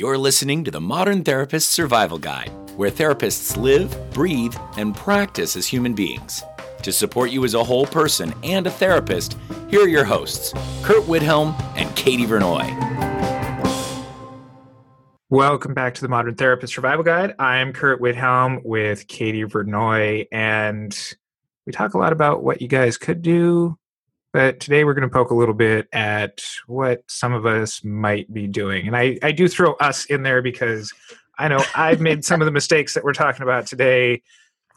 You're listening to the Modern Therapist Survival Guide, where therapists live, breathe, and practice as human beings. To support you as a whole person and a therapist, here are your hosts, Curt Widhalm and Katie Vernoy. Welcome back to the Modern Therapist Survival Guide. I'm Curt Widhalm with Katie Vernoy, and we talk a lot about what you guys could do, but today we're going to poke a little bit at what some of us might be doing. And I, I do throw us in there because I know I've made some of the mistakes that we're talking about today.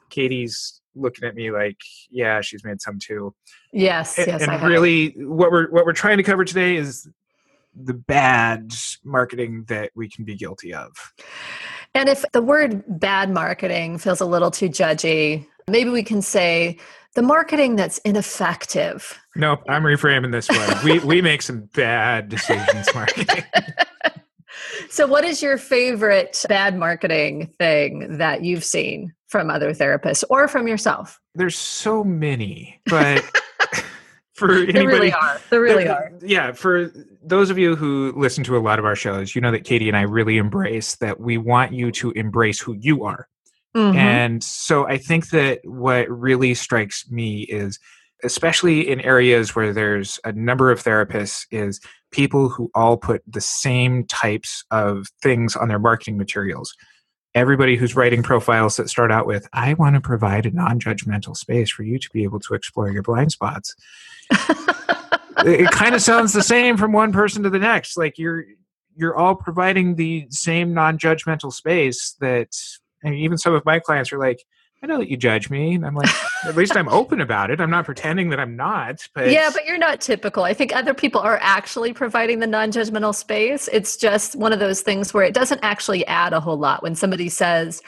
Katie's looking at me like, yeah, she's made some too. Yes, and, yes. And I have. really, what we're what we're trying to cover today is the bad marketing that we can be guilty of. And if the word bad marketing feels a little too judgy, maybe we can say the marketing that's ineffective. Nope, I'm reframing this one. we we make some bad decisions marketing. so what is your favorite bad marketing thing that you've seen from other therapists or from yourself? There's so many, but for anybody, There really are. There really are. Yeah, for those of you who listen to a lot of our shows, you know that Katie and I really embrace that we want you to embrace who you are. Mhm. And so I think that what really strikes me is, especially in areas where there's a number of therapists, is people who all put the same types of things on their marketing materials. Everybody who's writing profiles that start out with, I want to provide a non judgmental space for you to be able to explore your blind spots. it kind of sounds the same from one person to the next. Like you're you're all providing the same non-judgmental space that and even some of my clients are like i know that you judge me and i'm like at least i'm open about it i'm not pretending that i'm not but yeah, but you're not typical. I think other people are actually providing the non judgmental space. It's just one of those things where it doesn't actually add a whole lot. When somebody says,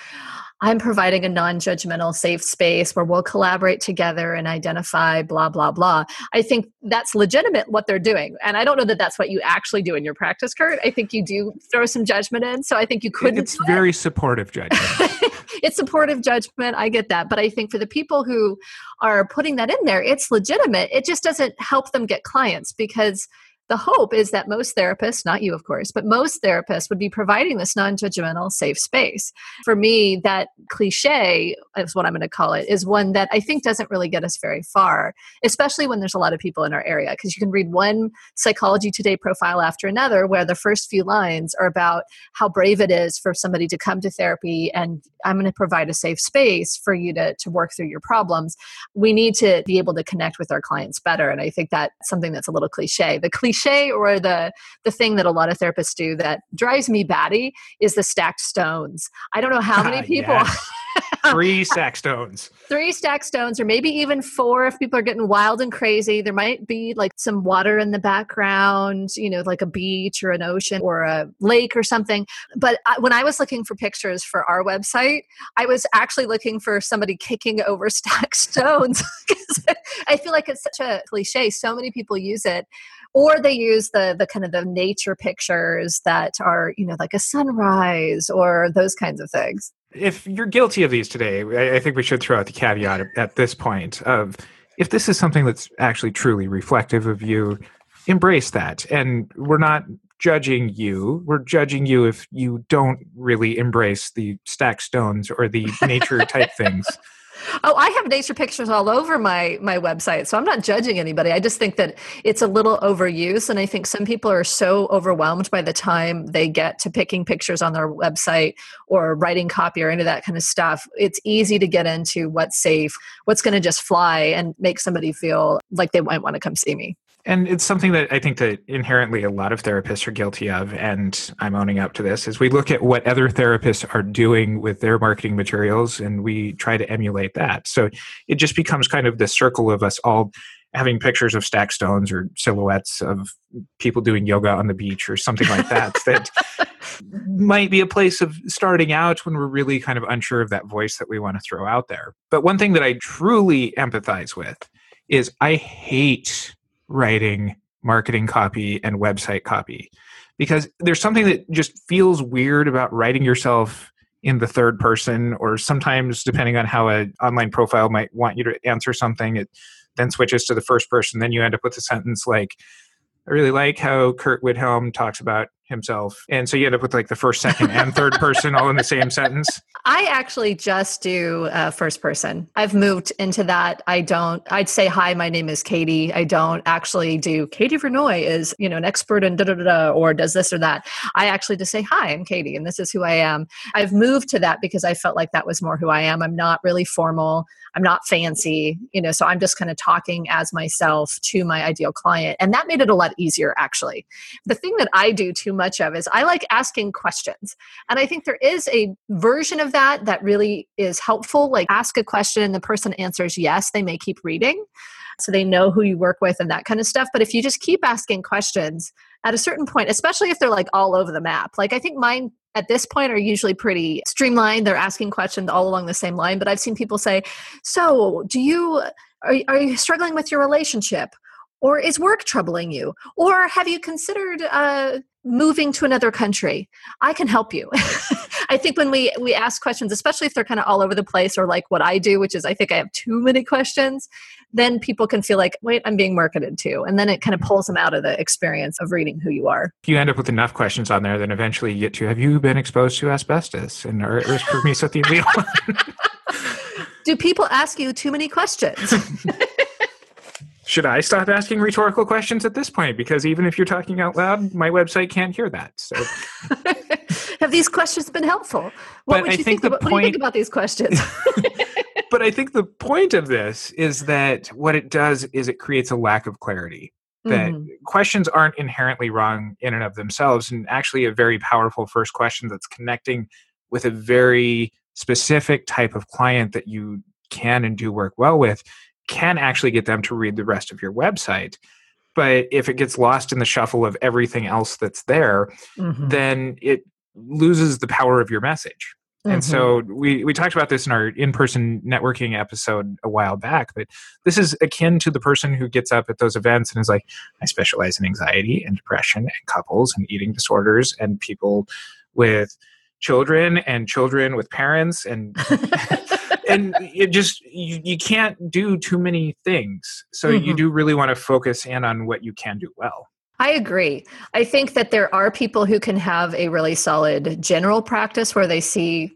I'm providing a non judgmental safe space where we'll collaborate together and identify blah, blah, blah. I think that's legitimate what they're doing. And I don't know that that's what you actually do in your practice, Curt. I think you do throw some judgment in. So I think you could. it's very supportive judgment it's supportive judgment. I get that. But I think for the people who are putting that in there, it's legitimate. It just doesn't help them get clients because the hope is that most therapists, not you, of course, but most therapists would be providing this non judgmental, safe space. For me, that cliche is what I'm going to call it, is one that I think doesn't really get us very far, especially when there's a lot of people in our area. Because you can read one Psychology Today profile after another where the first few lines are about how brave it is for somebody to come to therapy and I'm going to provide a safe space for you to, to work through your problems. We need to be able to connect with our clients better. And I think that's something that's a little cliche. The cliche or the, the thing that a lot of therapists do that drives me batty is the stacked stones. I don't know how many people. Yes. three sack stones three stacked stones or maybe even four if people are getting wild and crazy there might be like some water in the background you know like a beach or an ocean or a lake or something but I, when i was looking for pictures for our website i was actually looking for somebody kicking over stacked stones i feel like it's such a cliche so many people use it or they use the the kind of the nature pictures that are you know like a sunrise or those kinds of things. If you're guilty of these today I, think we should throw out the caveat at- at this point of if this is something that's actually truly reflective of you embrace that. And we're not judging you. We're judging you if you don't really embrace the stack stones or the nature type things Oh, I have nature pictures all over my my website, so I'm not judging anybody. I just think that it's a little overused, and I think some people are so overwhelmed by the time they get to picking pictures on their website or writing copy or any of that kind of stuff. It's easy to get into what's safe, what's going to just fly and make somebody feel like they might want to come see me. And it's something that i think that inherently a lot of therapists are guilty of and i'm owning up to this is we look at what other therapists are doing with their marketing materials and we try to emulate that. So it just becomes kind of the circle of us all having pictures of stack stones or silhouettes of people doing yoga on the beach or something like that that might be a place of starting out when we're really kind of unsure of that voice that we want to throw out there. But one thing that i truly empathize with is i hate writing marketing copy and website copy. Because there's something that just feels weird about writing yourself in the third person or sometimes depending on how an online profile might want you to answer something it then switches to the first person then you end up with a sentence like i really like how curt widhalm talks about himself. And so you end up with like the first, second, and third person all in the same sentence. I actually just do uh, first person. I've moved into that. I don't, I'd say, hi, my name is Katie. I don't actually do Katie Vernoy is, you know, an expert in da da da or does this or that. I actually just say, hi, I'm Katie and this is who I am. I've moved to that because I felt like that was more who I am. I'm not really formal. I'm not fancy, you know, so I'm just kind of talking as myself to my ideal client. And that made it a lot easier, actually. The thing that I do too much of is I like asking questions. And I think there is a version of that that really is helpful. Like ask a question and the person answers yes, they may keep reading. So they know who you work with and that kind of stuff. But if you just keep asking questions at a certain point, especially if they're like all over the map, like I think mine at this point are usually pretty streamlined. They're asking questions all along the same line. But I've seen people say, So, do you, are, are you struggling with your relationship? Or is work troubling you? Or have you considered uh, moving to another country? I can help you. I think when we we ask questions, especially if they're kind of all over the place, or like what I do, which is I think I have too many questions, then people can feel like, wait, I'm being marketed to. And then it kind of pulls them out of the experience of reading who you are. If you end up with enough questions on there, then eventually you get to have you been exposed to asbestos and or at risk for mesothelioma? Do people ask you too many questions? Should I stop asking rhetorical questions at this point? Because even if you're talking out loud, my website can't hear that. So, have these questions been helpful? What but would I you think, think, the about, point, what do you think about these questions? but I think the point of this is that what it does is it creates a lack of clarity. That mm-hmm. questions aren't inherently wrong in and of themselves, and actually a very powerful first question that's connecting with a very specific type of client that you can and do work well with can actually get them to read the rest of your website. But if it gets lost in the shuffle of everything else that's there, mm-hmm. then it loses the power of your message. Mm-hmm. And so we, we talked about this in our in person networking episode a while back, but this is akin to the person who gets up at those events and is like, I specialize in anxiety and depression and couples and eating disorders and people with children and children with parents and and it just you, you can't do too many things so mm-hmm. you do really want to focus in on what you can do well I agree. I think that there are people who can have a really solid general practice where they see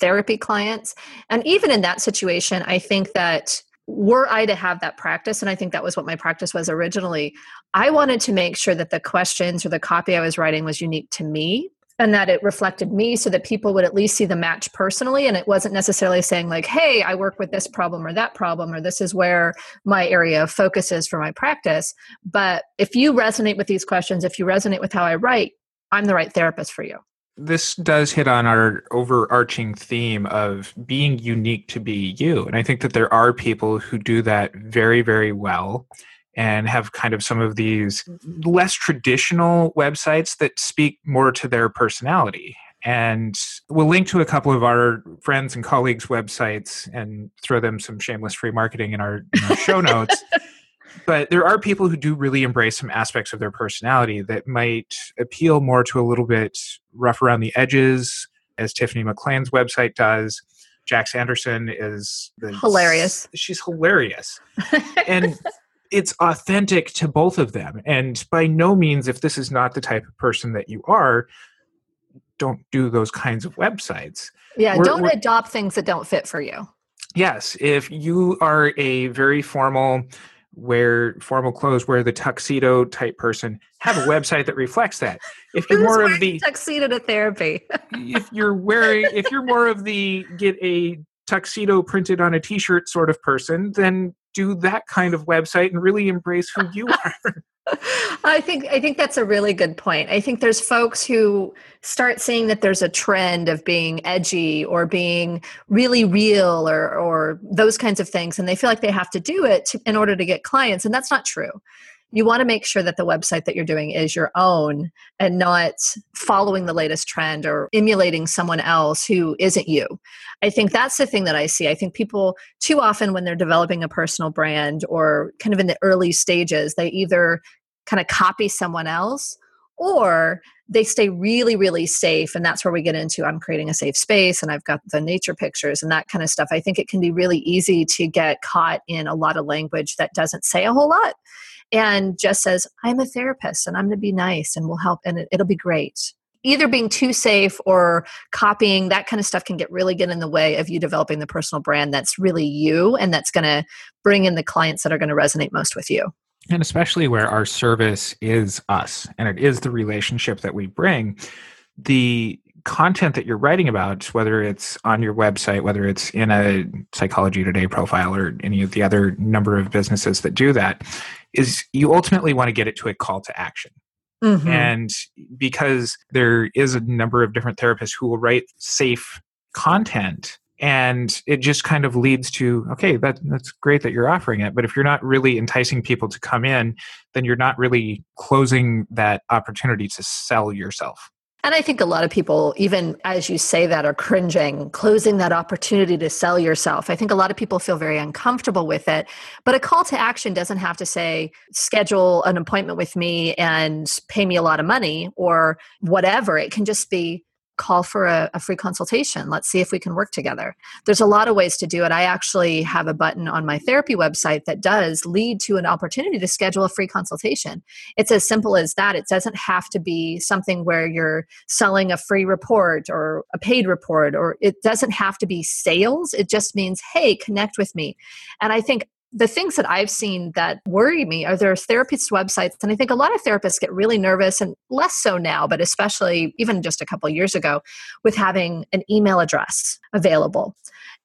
therapy clients. And even in that situation, I think that were I to have that practice, and I think that was what my practice was originally, I wanted to make sure that the questions or the copy I was writing was unique to me and that it reflected me so that people would at least see the match personally. And it wasn't necessarily saying like hey i work with this problem or that problem or this is where my area of focus is for my practice. But if you resonate with these questions if you resonate with how i write i'm the right therapist for you. This does hit on our overarching theme of being unique to be you. And i think that there are people who do that very very well and have kind of some of these less traditional websites that speak more to their personality. And we'll link to a couple of our friends and colleagues' websites and throw them some shameless free marketing in our, in our show notes. But there are people who do really embrace some aspects of their personality that might appeal more to a little bit rough around the edges, as Tiffany McClain's website does. Jax Anderson is the, hilarious. She's hilarious. and it's authentic to both of them. And by no means, if this is not the type of person that you are, don't do those kinds of websites. Yeah, we're, don't we're, adopt things that don't fit for you. Yes, if you are a very formal, wear formal clothes, wear the tuxedo type person, have a website that reflects that. If you're more of the tuxedo to therapy, if you're wearing, if you're more of the get a tuxedo printed on a t-shirt sort of person, then do that kind of website and really embrace who you are. I think I think that's a really good point. I think there's folks who start seeing that there's a trend of being edgy or being really real or or those kinds of things and they feel like they have to do it to, in order to get clients and that's not true you want to make sure that the website that you're doing is your own and not following the latest trend or emulating someone else who isn't you. I think that's the thing that I see. I think people too often when they're developing a personal brand or kind of in the early stages, they either kind of copy someone else or they stay really really safe and that's where we get into i'm creating a safe space and i've got the nature pictures and that kind of stuff i think it can be really easy to get caught in a lot of language that doesn't say a whole lot and just says, I'm a therapist and I'm going to be nice and we'll help and it, it'll be great. Either being too safe or copying, that kind of stuff can get really get in the way of you developing the personal brand that's really you and that's going to bring in the clients that are going to resonate most with you. And especially where our service is us and it is the relationship that we bring, the content that you're writing about, whether it's on your website, whether it's in a Psychology Today profile or any of the other number of businesses that do that, is you ultimately want to get it to a call to action. Mm-hmm. And because there is a number of different therapists who will write safe content and it just kind of leads to okay that, that's great that you're offering it but if you're not really enticing people to come in then you're not really closing that opportunity to sell yourself and I think a lot of people, even as you say that, are cringing, closing that opportunity to sell yourself. I think a lot of people feel very uncomfortable with it. But a call to action doesn't have to say, schedule an appointment with me and pay me a lot of money or whatever. It can just be, call for a, a, free consultation. Let's see if we can work together. There's a lot of ways to do it. I actually have a button on my therapy website that does lead to an opportunity to schedule a free consultation. It's as simple as that. It doesn't have to be something where you're selling a free report or a paid report, or it doesn't have to be sales. It just means, hey, connect with me. And I think the things that I've seen that worry me are their therapist websites. And I think a lot of therapists get really nervous and less so now, but especially even just a couple years ago with having an email address available.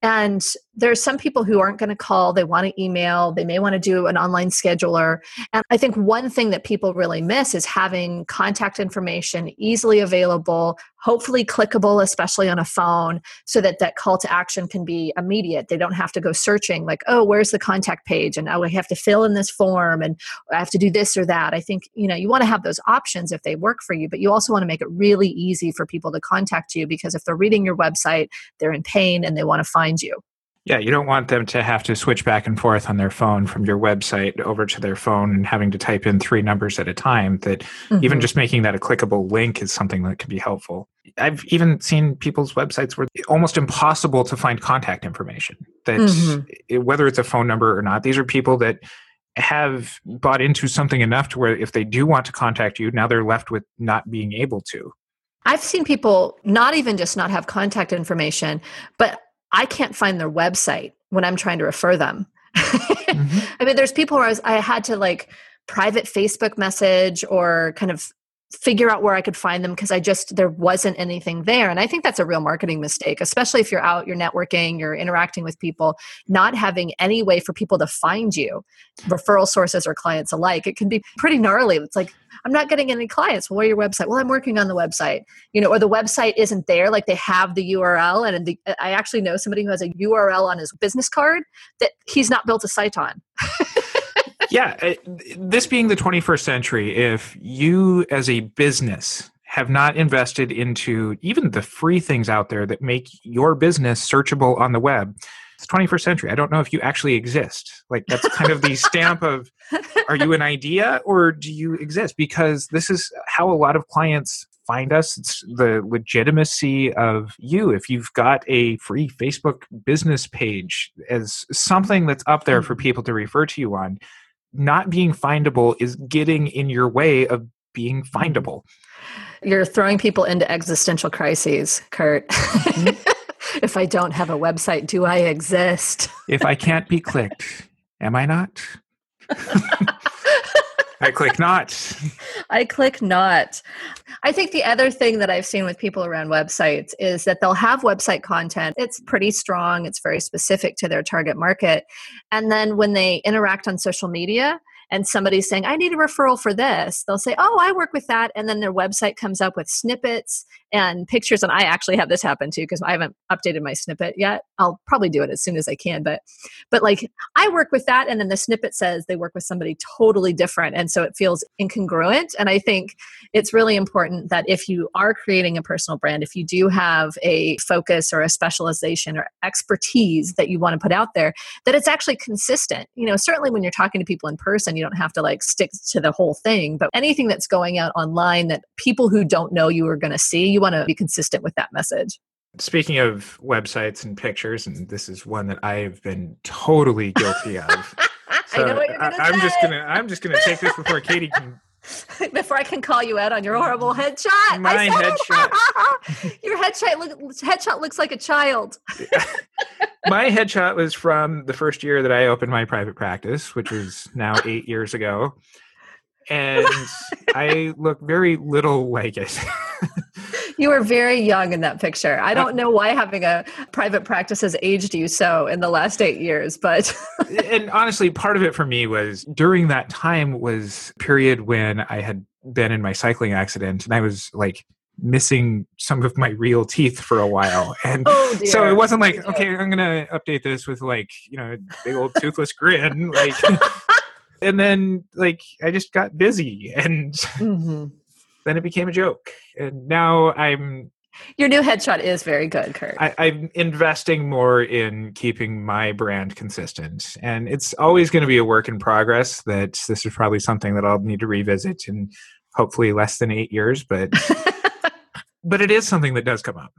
And there are some people who aren't going to call, they want to email, they may want to do an online scheduler. And I think one thing that people really miss is having contact information easily available, hopefully clickable, especially on a phone, so that that call to action can be immediate. They don't have to go searching, like, oh, where's the contact page? And oh, I have to fill in this form and I have to do this or that. I think, you know, you want to have those options if they work for you, but you also want to make it really easy for people to contact you because if they're reading your website, they're in pain and they want to find you. Yeah, you don't want them to have to switch back and forth on their phone from your website over to their phone and having to type in three numbers at a time. That mm-hmm. even just making that a clickable link is something that can be helpful. I've even seen people's websites where it's almost impossible to find contact information. That mm-hmm. whether it's a phone number or not, these are people that have bought into something enough to where if they do want to contact you, now they're left with not being able to. I've seen people not even just not have contact information, but I can't find their website when I'm trying to refer them. mm-hmm. I mean, there's people where I, was, I had to like private Facebook message or kind of figure out where I could find them because I just there wasn't anything there. And I think that's a real marketing mistake, especially if you're out, you're networking, you're interacting with people, not having any way for people to find you, referral sources or clients alike. It can be pretty gnarly. It's like I'm not getting any clients. Well, where your website? Well, I'm working on the website. You know, or the website isn't there. Like they have the URL, and the, I actually know somebody who has a URL on his business card that he's not built a site on. yeah, uh, this being the 21st century, if you as a business have not invested into even the free things out there that make your business searchable on the web, it's 21st century. I don't know if you actually exist. Like that's kind of the stamp of are you an idea or do you exist? Because this is how a lot of clients find us. It's the legitimacy of you. If you've got a free Facebook business page as something that's up there for mm-hmm. people to refer to you on, not being findable is getting in your way of being findable. You're throwing people into existential crises, Curt. Mm-hmm. if I don't have a website, do I exist? if I can't be clicked, am I not? I click not. I click not. I think the other thing that I've seen with people around websites is that they'll have website content. It's pretty strong, it's very specific to their target market. And then when they interact on social media, and somebody's saying, I need a referral for this, they'll say, Oh, I work with that. And then their website comes up with snippets and pictures. And I actually have this happen too because I haven't updated my snippet yet. I'll probably do it as soon as I can. But, but like I work with that. And then the snippet says they work with somebody totally different. And so it feels incongruent. And I think it's really important that if you are creating a personal brand, if you do have a focus or a specialization or expertise that you want to put out there, that it's actually consistent. You know, certainly when you're talking to people in person, you don't have to like stick to the whole thing. But anything that's going out online that people who don't know you are going to see, you want to be consistent with that message. Speaking of websites and pictures, and this is one that I have been totally guilty of. I know what you're gonna I, am just say. gonna I'm just gonna take this before Katie can Before I can call you out on your horrible headshot. My headshot. your headshot look, headshot looks like a child. my headshot was from the first year that I opened my private practice, which was now eight years ago. And I look very little like it. You were very young in that picture. I don't know why having a private practice has aged you so in the last eight years, but and honestly, part of it for me was during that time was period when I had been in my cycling accident and I was like missing some of my real teeth for a while and oh so it wasn't like okay i'm gonna update this with like you know big old toothless grin like and then like i just got busy and mm-hmm. Then it became a joke and now i'm your new headshot is very good curt I, i'm investing more in keeping my brand consistent and it's always going to be a work in progress that this is probably something that i'll need to revisit in hopefully less than eight years but but it is something that does come up.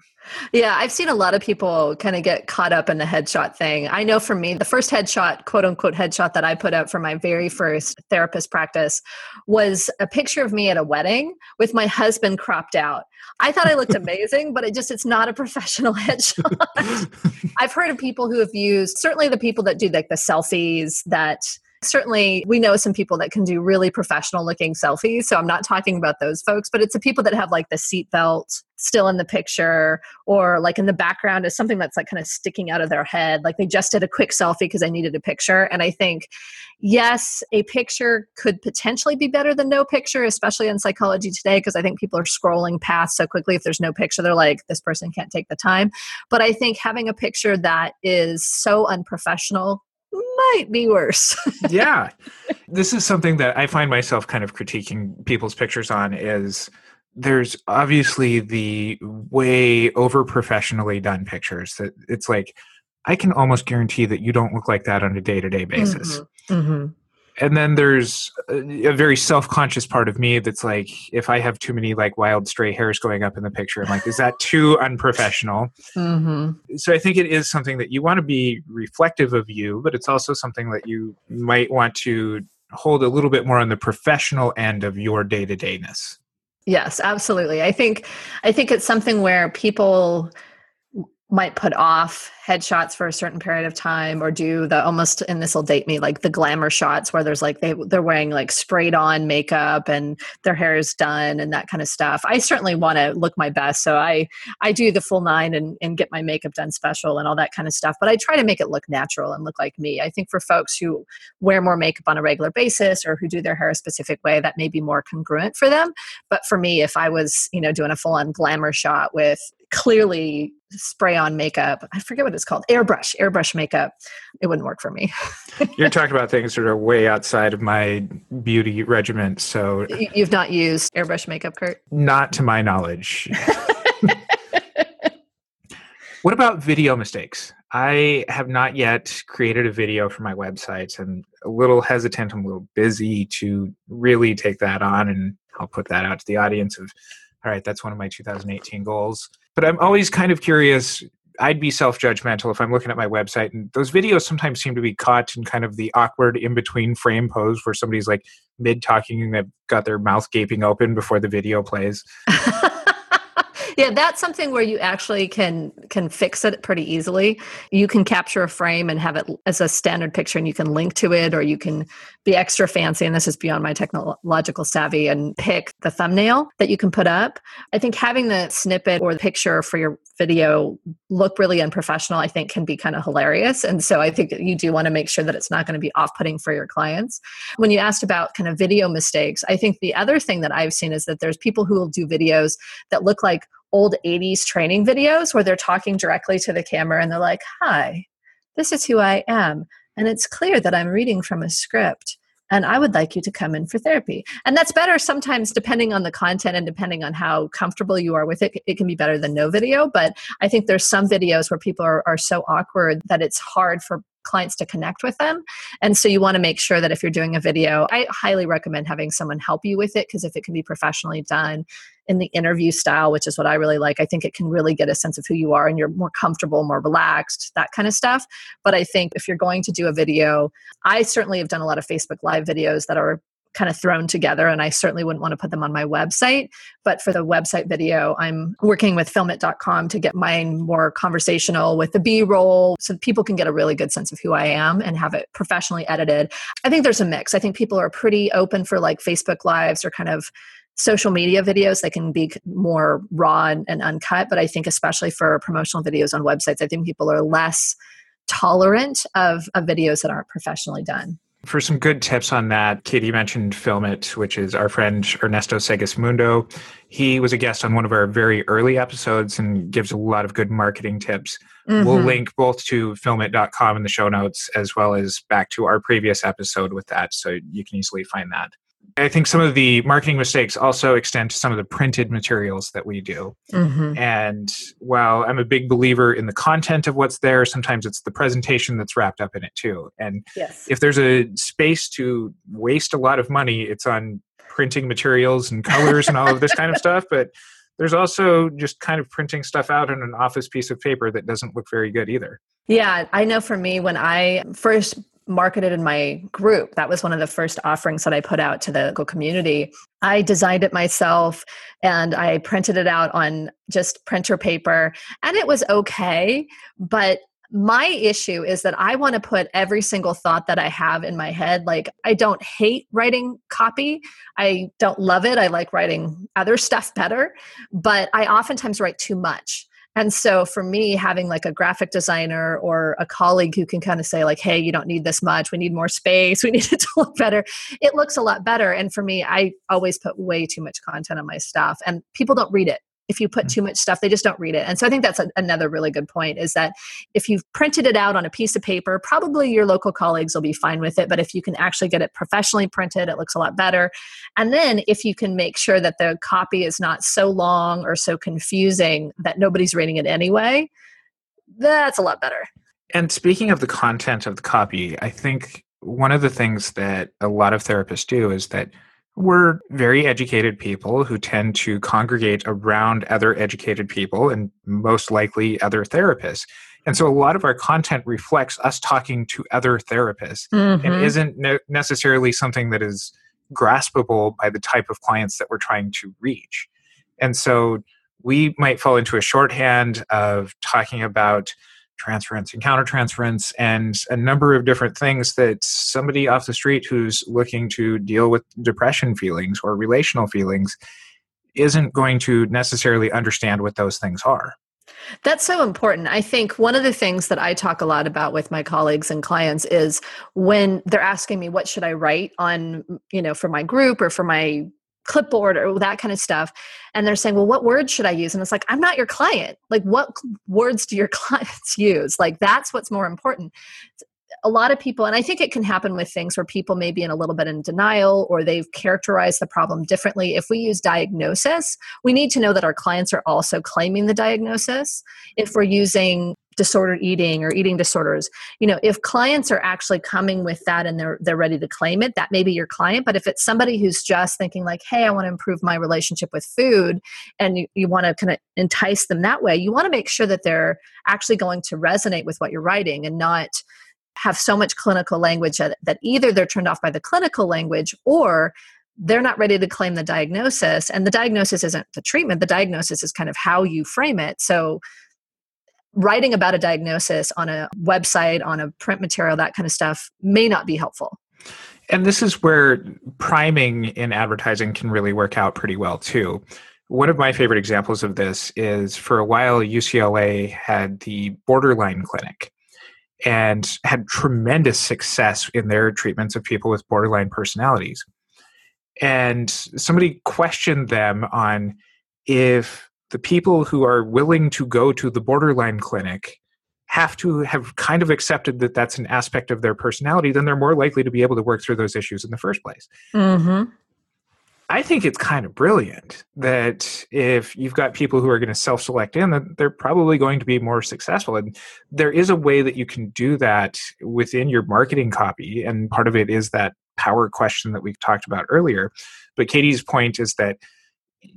Yeah, I've seen a lot of people kind of get caught up in the headshot thing. I know for me, the first headshot, quote unquote, headshot that I put up for my very first therapist practice was a picture of me at a wedding with my husband cropped out. I thought I looked amazing, but it just, it's not a professional headshot. I've heard of people who have used, certainly the people that do like the selfies that certainly we know some people that can do really professional looking selfies. So I'm not talking about those folks, but it's the people that have like the seatbelt still in the picture or like in the background is something that's like kind of sticking out of their head. Like they just did a quick selfie because I needed a picture. And I think, yes, a picture could potentially be better than no picture, especially in psychology today, because I think people are scrolling past so quickly. If there's no picture, they're like, this person can't take the time. But I think having a picture that is so unprofessional might be worse. yeah. This is something that I find myself kind of critiquing people's pictures on is there's obviously the way over professionally done pictures that it's like I can almost guarantee that you don't look like that on a day-to-day basis. Mm-hmm. Mm-hmm and then there's a, very self-conscious part of me that's like if i have too many like wild stray hairs going up in the picture i'm like is that too unprofessional? Mm-hmm. so i think it is something that you want to be reflective of you but it's also something that you might want to hold a little bit more on the professional end of your day-to-dayness. Yes absolutely. I think i think it's something where people might put off headshots for a certain period of time or do the almost and this will date me like the glamour shots where there's like they they're wearing like sprayed on makeup and their hair is done and that kind of stuff. I certainly want to look my best so i i do the full nine and, and get my makeup done special and all that kind of stuff but i try to make it look natural and look like me. I think for folks who wear more makeup on a regular basis or who do their hair a specific way that may be more congruent for them but for me if i was you know doing a full on glamour shot with clearly spray on makeup. I forget what it's called. Airbrush, airbrush makeup. It wouldn't work for me. You're talking about things that are way outside of my beauty regimen. So you've not used airbrush makeup, Curt? Not to my knowledge. what about video mistakes? I have not yet created a video for my website. I'm a little hesitant. I'm a little busy to really take that on, and I'll put that out to the audience of all right, that's one of my 2018 goals. But I'm always kind of curious. I'd be self judgmental if I'm looking at my website, and those videos sometimes seem to be caught in kind of the awkward in between frame pose where somebody's like mid talking and they've got their mouth gaping open before the video plays. yeah that's something where you actually can can fix it pretty easily. You can capture a frame and have it as a standard picture and you can link to it or you can be extra fancy and this is beyond my technological savvy and pick the thumbnail that you can put up. I think having the snippet or the picture for your video look really unprofessional i think can be kind of hilarious. And so i think you do want to make sure that it's not going to be off-putting for your clients. When you asked about kind of video mistakes i think the other thing that i've seen is that there's people who will do videos that look like old 80s training videos where they're talking directly to the camera and they're like, Hi, this is who I am. And it's clear that I'm reading from a script and I would like you to come in for therapy. And that's better sometimes depending on the content and depending on how comfortable you are with it. It can be better than no video, but I think there's some videos where people are, are so awkward that it's hard for clients to connect with them. And so you want to make sure that if you're doing a video, I highly recommend having someone help you with it because if it can be professionally done in the interview style, which is what I really like, I think it can really get a sense of who you are and you're more comfortable, more relaxed, that kind of stuff. But I think if you're going to do a video, I certainly have done a lot of Facebook Live videos that are kind of thrown together and I certainly wouldn't want to put them on my website. But for the website video, I'm working with fylmit.com to get mine more conversational with the B roll so people can get a really good sense of who I am and have it professionally edited. I think there's a mix. I think people are pretty open for like Facebook Lives or kind of social media videos they can be more raw and, and uncut but i think especially for promotional videos on websites i think people are less tolerant of, of videos that aren't professionally done for some good tips on that, Katie mentioned Fylmit, which is our friend Ernesto Segismundo. He was a guest on one of our very early episodes and gives a lot of good marketing tips. Mm-hmm. We'll link both to fylmit.com in the show notes as well as back to our previous episode with that, so you can easily find that. I think some of the marketing mistakes also extend to some of the printed materials that we do. Mm-hmm. And while I'm a big believer in the content of what's there, sometimes it's the presentation that's wrapped up in it too. And yes. if there's a space to waste a lot of money, it's on printing materials and colors and all of this kind of stuff. But there's also just kind of printing stuff out on an office piece of paper that doesn't look very good either. Yeah, I know for me, when I first marketed in my group. That was one of the first offerings that I put out to the local community. I designed it myself and I printed it out on just printer paper and it was okay, but my issue is that I want to put every single thought that I have in my head. Like, I don't hate writing copy. I don't love it. I like writing other stuff better, but I oftentimes write too much. And so for me, having like a graphic designer or a colleague who can kind of say, like, hey, you don't need this much, we need more space, we need it to look better, it looks a lot better. And for me, I always put way too much content on my stuff and people don't read it if you put mm. too much stuff they just don't read it. And so i think that's a, another really good point is that if you've printed it out on a piece of paper probably your local colleagues will be fine with it. But if you can actually get it professionally printed it looks a lot better. And then if you can make sure that the copy is not so long or so confusing that nobody's reading it anyway that's a lot better. And speaking of the content of the copy i think one of the things that a lot of therapists do is that we're very educated people who tend to congregate around other educated people and most likely other therapists. And so a lot of our content reflects us talking to other therapists mm-hmm. and isn't ne- necessarily something that is graspable by the type of clients that we're trying to reach. And so we might fall into a shorthand of talking about transference and countertransference and a number of different things that somebody off the street who's looking to deal with depression feelings or relational feelings isn't going to necessarily understand what those things are. That's so important. I think one of the things that I talk a lot about with my colleagues and clients is when they're asking me what should I write on, you know, for my group or for my clipboard or that kind of stuff and they're saying well what words should i use? And it's like i'm not your client. Like what words do your clients use? Like that's what's more important. A lot of people and i think it can happen with things where people may be in a little bit in denial or they've characterized the problem differently. If we use diagnosis we need to know that our clients are also claiming the diagnosis. If we're using disordered eating or eating disorders. You know if clients are actually coming with that and they're they're ready to claim it that may be your client but if it's somebody who's just thinking like hey i want to improve my relationship with food and you, you want to kind of entice them that way you want to make sure that they're actually going to resonate with what you're writing and not have so much clinical language that, that either they're turned off by the clinical language or they're not ready to claim the diagnosis and the diagnosis isn't the treatment the diagnosis is kind of how you frame it. So writing about a diagnosis on a website, on a print material, that kind of stuff may not be helpful. And this is where priming in advertising can really work out pretty well too. One of my favorite examples of this is for a while, UCLA had the Borderline Clinic and had tremendous success in their treatments of people with borderline personalities. And somebody questioned them on if the people who are willing to go to the borderline clinic have to have kind of accepted that that's an aspect of their personality, then they're more likely to be able to work through those issues in the first place. Mm-hmm. I think it's kind of brilliant that if you've got people who are going to self select in, that they're probably going to be more successful. And there is a way that you can do that within your marketing copy. And part of it is that power question that we talked about earlier. But Katie's point is that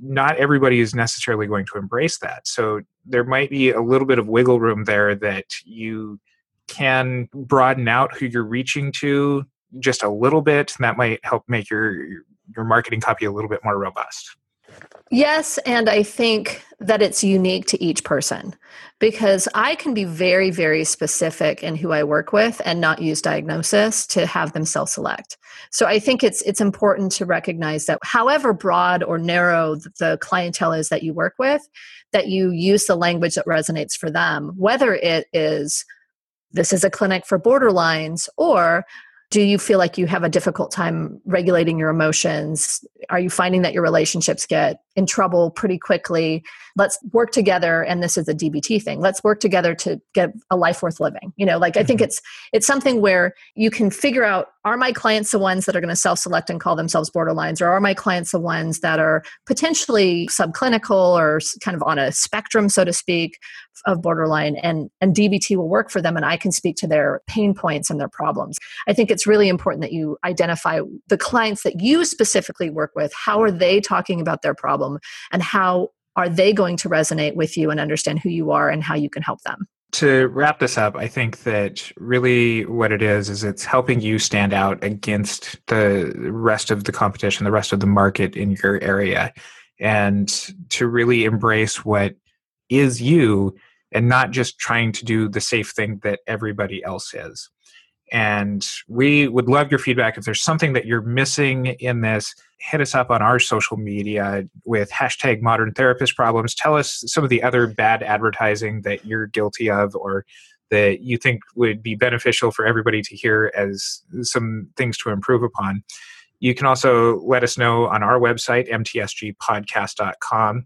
not everybody is necessarily going to embrace that. So there might be a little bit of wiggle room there that you can broaden out who you're reaching to just a little bit and that might help make your your marketing copy a little bit more robust Yes, and I think that it's unique to each person because I can be very, very specific in who I work with and not use diagnosis to have them self select. So I think it's it's important to recognize that however broad or narrow the clientele is that you work with, that you use the language that resonates for them, whether it is this is a clinic for borderlines or do you feel like you have a difficult time regulating your emotions? Are you finding that your relationships get in trouble pretty quickly. Let's work together and this is a dbt thing. Let's work together to get a life worth living. You know like i think mm-hmm. it's it's something where you can figure out are my clients the ones that are going to self-select and call themselves borderlines or are my clients the ones that are potentially subclinical or kind of on a spectrum so to speak of borderline and and dbt will work for them and i can speak to their pain points and their problems. I think it's really important that you identify the clients that you specifically work with. How are they talking about their problem and how are they going to resonate with you and understand who you are and how you can help them to wrap this up, I think that really what it is is it's helping you stand out against the rest of the competition, the rest of the market in your area, and to really embrace what is you and not just trying to do the safe thing that everybody else is. And we would love your feedback. If there's something that you're missing in this, hit us up on our social media with hashtag modern therapist problems. Tell us some of the other bad advertising that you're guilty of or that you think would be beneficial for everybody to hear as some things to improve upon. You can also let us know on our website, mtsgpodcast.com.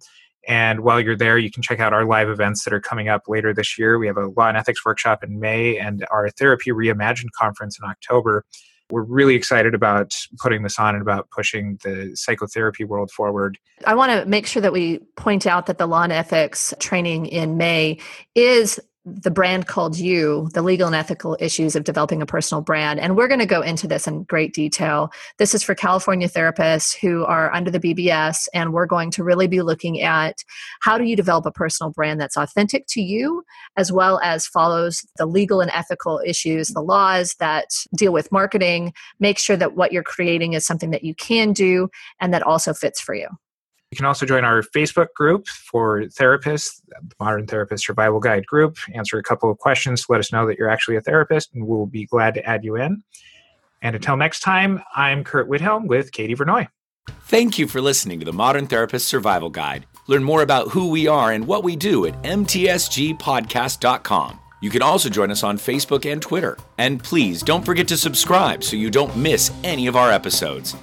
And while you're there, you can check out our live events that are coming up later this year. We have a law and ethics workshop in May and our Therapy Reimagined conference in October. We're really excited about putting this on and about pushing the psychotherapy world forward. I want to make sure that we point out that the law and ethics training in May is the brand called you the legal and ethical issues of developing a personal brand. And we're going to go into this in great detail. This is for california therapists who are under the bbs and we're going to really be looking at how do you develop a personal brand that's authentic to you as well as follows the legal and ethical issues the laws that deal with marketing make sure that what you're creating is something that you can do and that also fits for you you can also join our Facebook group for therapists, the Modern Therapist Survival Guide group. Answer a couple of questions, to let us know that you're actually a therapist, and we'll be glad to add you in. And until next time, I'm Curt Widhalm with Katie Vernoy. Thank you for listening to the Modern Therapist Survival Guide. Learn more about who we are and what we do at mtsgpodcast.com. You can also join us on Facebook and Twitter. And please don't forget to subscribe so you don't miss any of our episodes.